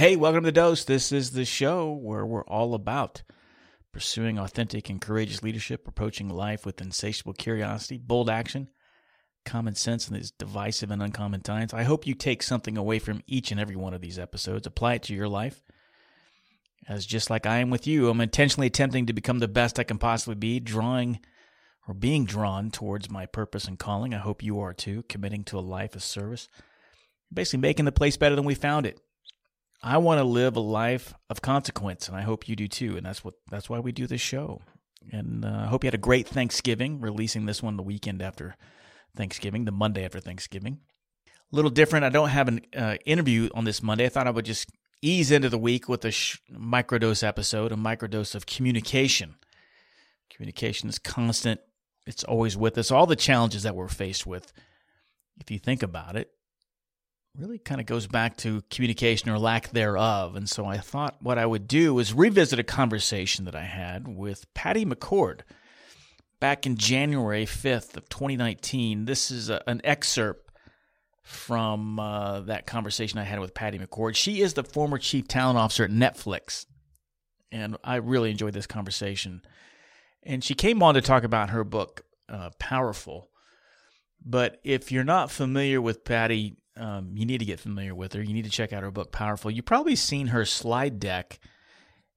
Hey, welcome to The Dose. This is the show where we're all about pursuing authentic and courageous leadership, approaching life with insatiable curiosity, bold action, common sense in these divisive and uncommon times. I hope you take something away from each and every one of these episodes, apply it to your life. As just like I am with you, I'm intentionally attempting to become the best I can possibly be, drawing or being drawn towards my purpose and calling. I hope you are too, committing to a life of service, basically making the place better than we found it. I want to live a life of consequence, and I hope you do too. And that's what that's why we do this show. And uh, I hope you had a great Thanksgiving. Releasing this one the weekend after Thanksgiving, the Monday after Thanksgiving. A little different. I don't have an uh, interview on this Monday. I thought I would just ease into the week with a sh- microdose episode, a microdose of communication. Communication is constant. It's always with us. All the challenges that we're faced with, if you think about it, really kind of goes back to communication or lack thereof. And so I thought what I would do is revisit a conversation that I had with Patty McCord back in January 5th of 2019. This is a, an excerpt from uh, that conversation I had with Patty McCord. She is the former chief talent officer at Netflix. And I really enjoyed this conversation. And she came on to talk about her book, uh, Powerful. But if you're not familiar with Patty, um, you need to get familiar with her. You need to check out her book, Powerful. You've probably seen her slide deck.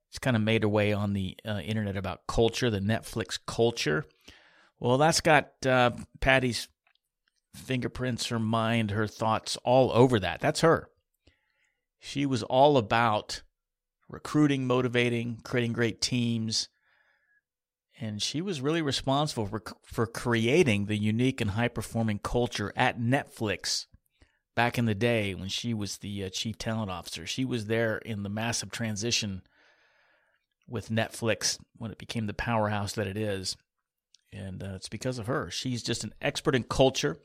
It's kind of made her way on the uh, internet about culture, the Netflix culture. Well, that's got uh, Patty's fingerprints, her mind, her thoughts all over that. That's her. She was all about recruiting, motivating, creating great teams. And she was really responsible for, for creating the unique and high performing culture at Netflix back in the day when she was the uh, chief talent officer. She was there in the massive transition with Netflix when it became the powerhouse that it is. And uh, it's because of her. She's just an expert in culture,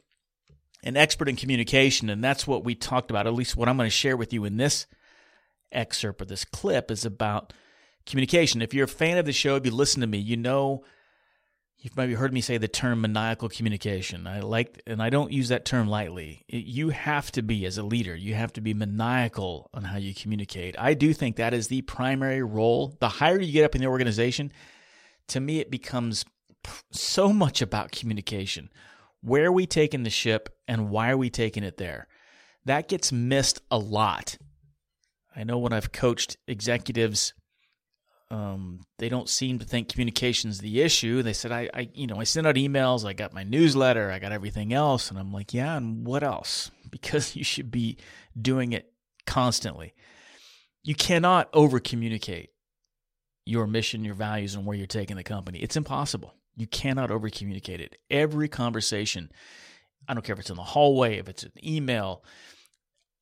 an expert in communication. And that's what we talked about. At least what I'm going to share with you in this excerpt or this clip is about communication. If you're a fan of the show, if you listen to me, you know You've maybe heard me say the term maniacal communication. I like, and I don't use that term lightly. You have to be, as a leader, you have to be maniacal on how you communicate. I do think that is the primary role. The higher you get up in the organization, to me, it becomes so much about communication. Where are we taking the ship and why are we taking it there? That gets missed a lot. I know when I've coached executives um, they don't seem to think communication is the issue. They said, I, I, you know, I sent out emails, I got my newsletter, I got everything else. And I'm like, yeah, and what else? Because you should be doing it constantly. You cannot over communicate your mission, your values, and where you're taking the company. It's impossible. You cannot over communicate it. Every conversation, I don't care if it's in the hallway, if it's an email,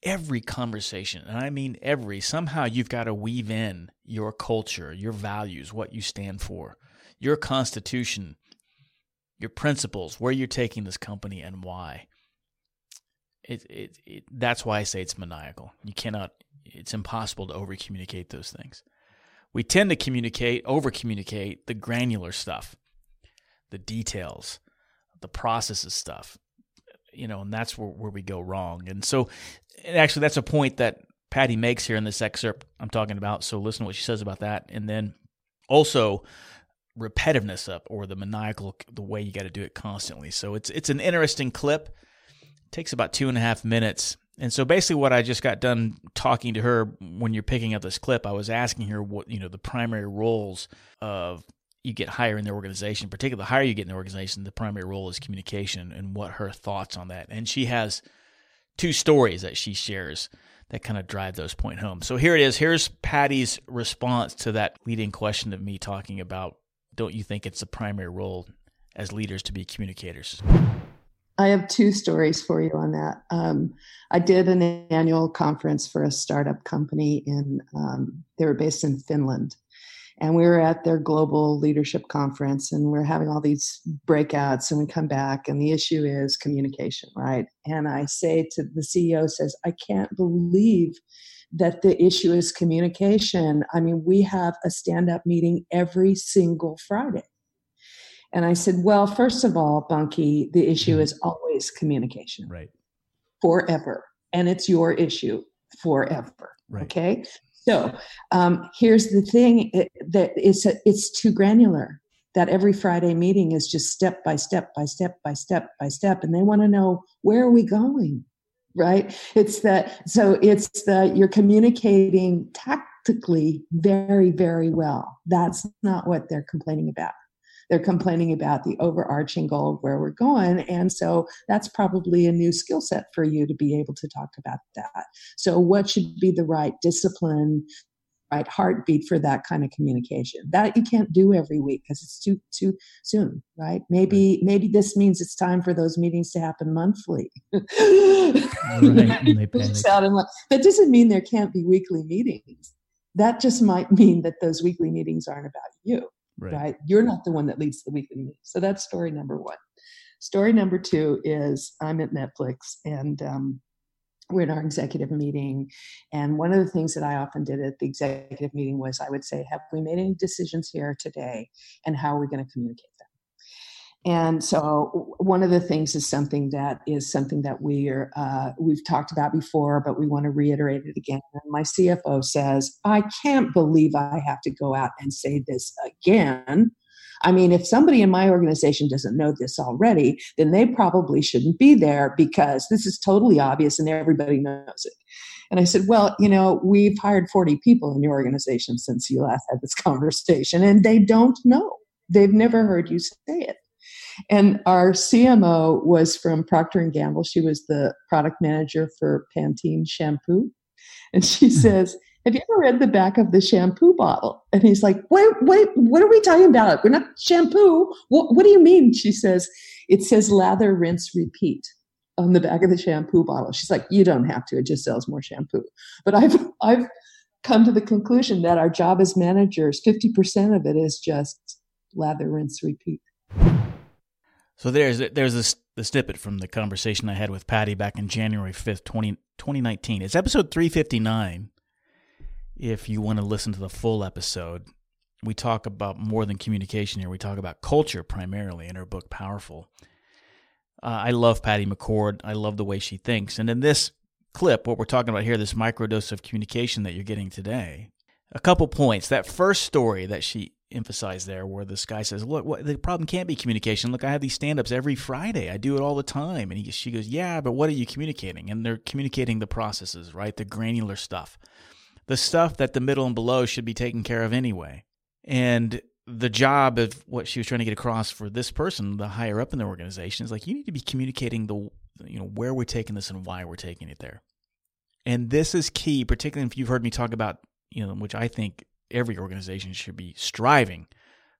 every conversation, and I mean every, somehow you've got to weave in your culture, your values, what you stand for, your constitution, your principles, where you're taking this company and why. It, it, it, that's why I say it's maniacal. You cannot, it's impossible to over communicate those things. We tend to communicate, over communicate the granular stuff, the details, the processes stuff you know, and that's where, where we go wrong. And so, and actually, that's a point that Patty makes here in this excerpt I'm talking about. So listen to what she says about that. And then also repetitiveness up or the maniacal the way you got to do it constantly. So it's it's an interesting clip. It takes about two and a half minutes. And so basically what I just got done talking to her when you're picking up this clip, I was asking her what, you know, the primary roles of you get higher in the organization, particularly the higher you get in the organization, the primary role is communication and what her thoughts on that. And she has two stories that she shares that kind of drive those point home. So here it is. Here's Patty's response to that leading question of me talking about don't you think it's a primary role as leaders to be communicators? I have two stories for you on that. Um, I did an annual conference for a startup company in, um, they were based in Finland. And we were at their global leadership conference and we're having all these breakouts and we come back and the issue is communication, right? And I say to the CEO says, I can't believe that the issue is communication. I mean, we have a stand up meeting every single Friday. And I said, Well, first of all, Bunky, the issue is always communication. Right. Forever. And it's your issue forever. Right. Okay. So um, here's the thing it, that it's, a, it's too granular that every Friday meeting is just step by step by step by step by step. And they want to know where are we going? right it's that so it's that you're communicating tactically very very well that's not what they're complaining about they're complaining about the overarching goal of where we're going. And so that's probably a new skill set for you to be able to talk about that. So what should be the right discipline right heartbeat for that kind of communication? That you can't do every week because it's too too soon right? Maybe maybe this means it's time for those meetings to happen monthly. Right, that doesn't mean there can't be weekly meetings. That just might mean that those weekly meetings aren't about you right, right? you're not the one that leads the weekly meeting so that's story number one story number two is i'm at netflix and um, we're in our executive meeting. And one of the things that I often did at the executive meeting was I would say, Have we made any decisions here today? And how are we going to communicate? And so one of the things is something that is something that we are uh, we've talked about before, but we want to reiterate it again. And my CFO says, "I can't believe I have to go out and say this again." I mean, if somebody in my organization doesn't know this already, then they probably shouldn't be there because this is totally obvious and everybody knows it. And I said, Well, you know, we've hired 40 people in your organization since you last had this conversation, and they don't know. They've never heard you say it. And our CMO was from Procter and Gamble. She was the product manager for Pantene shampoo. And she hmm. says, have you ever read the back of the shampoo bottle? And he's like, wait, wait, what are we talking about? We're not shampoo. What, what do you mean? She says, it says lather, rinse, repeat on the back of the shampoo bottle. She's like, you don't have to. It just sells more shampoo. But I've, I've come to the conclusion that our job as managers, 50% of it is just lather, rinse, repeat. So there's there's this the snippet from the conversation I had with Patty back in January 5th, 20, 2019. It's episode 359 if you want to listen to the full episode. We talk about more than communication here. We talk about culture primarily in her book, Powerful. Uh, I love Patty McCord. I love the way she thinks. And in this clip, what we're talking about here, this microdose of communication that you're getting today, a couple points. That first story that she emphasized there, where this guy says, "Look, what, the problem can't be communication. Look, I have these stand-ups every Friday. I do it all the time." And he, she goes, "Yeah, but what are you communicating?" And they're communicating the processes, right? The granular stuff the stuff that the middle and below should be taken care of anyway. And the job of what she was trying to get across for this person, the higher up in the organization, is like you need to be communicating the you know where we're taking this and why we're taking it there. And this is key, particularly if you've heard me talk about, you know, which I think every organization should be striving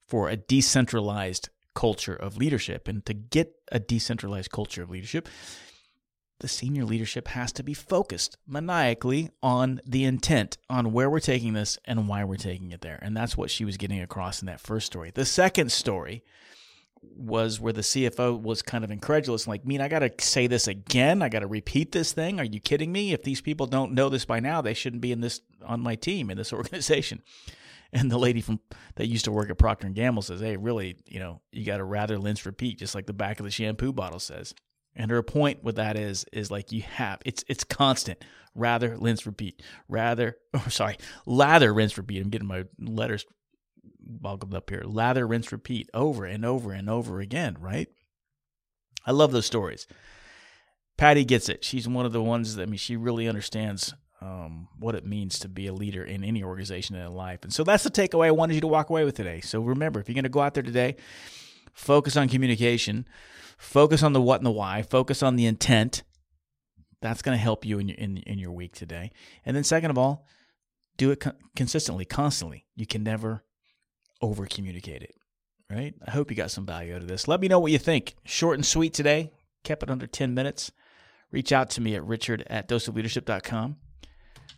for a decentralized culture of leadership. And to get a decentralized culture of leadership, the senior leadership has to be focused maniacally on the intent, on where we're taking this and why we're taking it there. And that's what she was getting across in that first story. The second story was where the CFO was kind of incredulous, like, mean, I got to say this again? I got to repeat this thing? Are you kidding me? If these people don't know this by now, they shouldn't be in this on my team in this organization. And the lady from that used to work at Procter and Gamble says, "Hey, really, you know, you got to rather rinse repeat, just like the back of the shampoo bottle says." And her point with that is is like you have it's it's constant. Rather, rinse, repeat. Rather, or oh, sorry, lather, rinse, repeat. I'm getting my letters boggled up here. Lather, rinse, repeat over and over and over again, right? I love those stories. Patty gets it. She's one of the ones that I mean, she really understands um, what it means to be a leader in any organization in life. And so that's the takeaway I wanted you to walk away with today. So remember, if you're going to go out there today, focus on communication, focus on the what and the why, focus on the intent. That's going to help you in your, in, in your week today. And then, second of all, do it co- consistently, constantly. You can never over communicate it, right? I hope you got some value out of this. Let me know what you think. Short and sweet today, kept it under 10 minutes. Reach out to me at richard at doseofleadership.com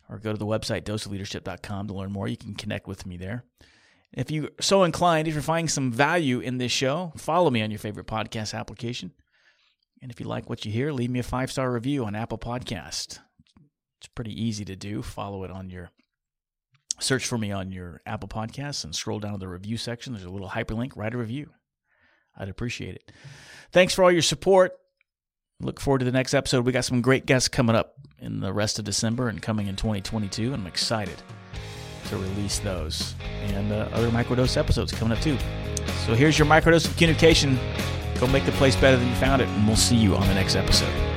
or go to the website doseofleadership.com to learn more. You can connect with me there. If you're so inclined, if you're finding some value in this show, follow me on your favorite podcast application. And if you like what you hear, leave me a five star review on Apple Podcast. It's pretty easy to do. Follow it on your search for me on your Apple Podcasts and scroll down to the review section. There's a little hyperlink. Write a review. I'd appreciate it. Thanks for all your support. Look forward to the next episode. We got some great guests coming up in the rest of December and coming in 2022. And I'm excited to release those and uh, other microdose episodes coming up too. So here's your microdose of communication. Go make the place better than you found it, and we'll see you on the next episode.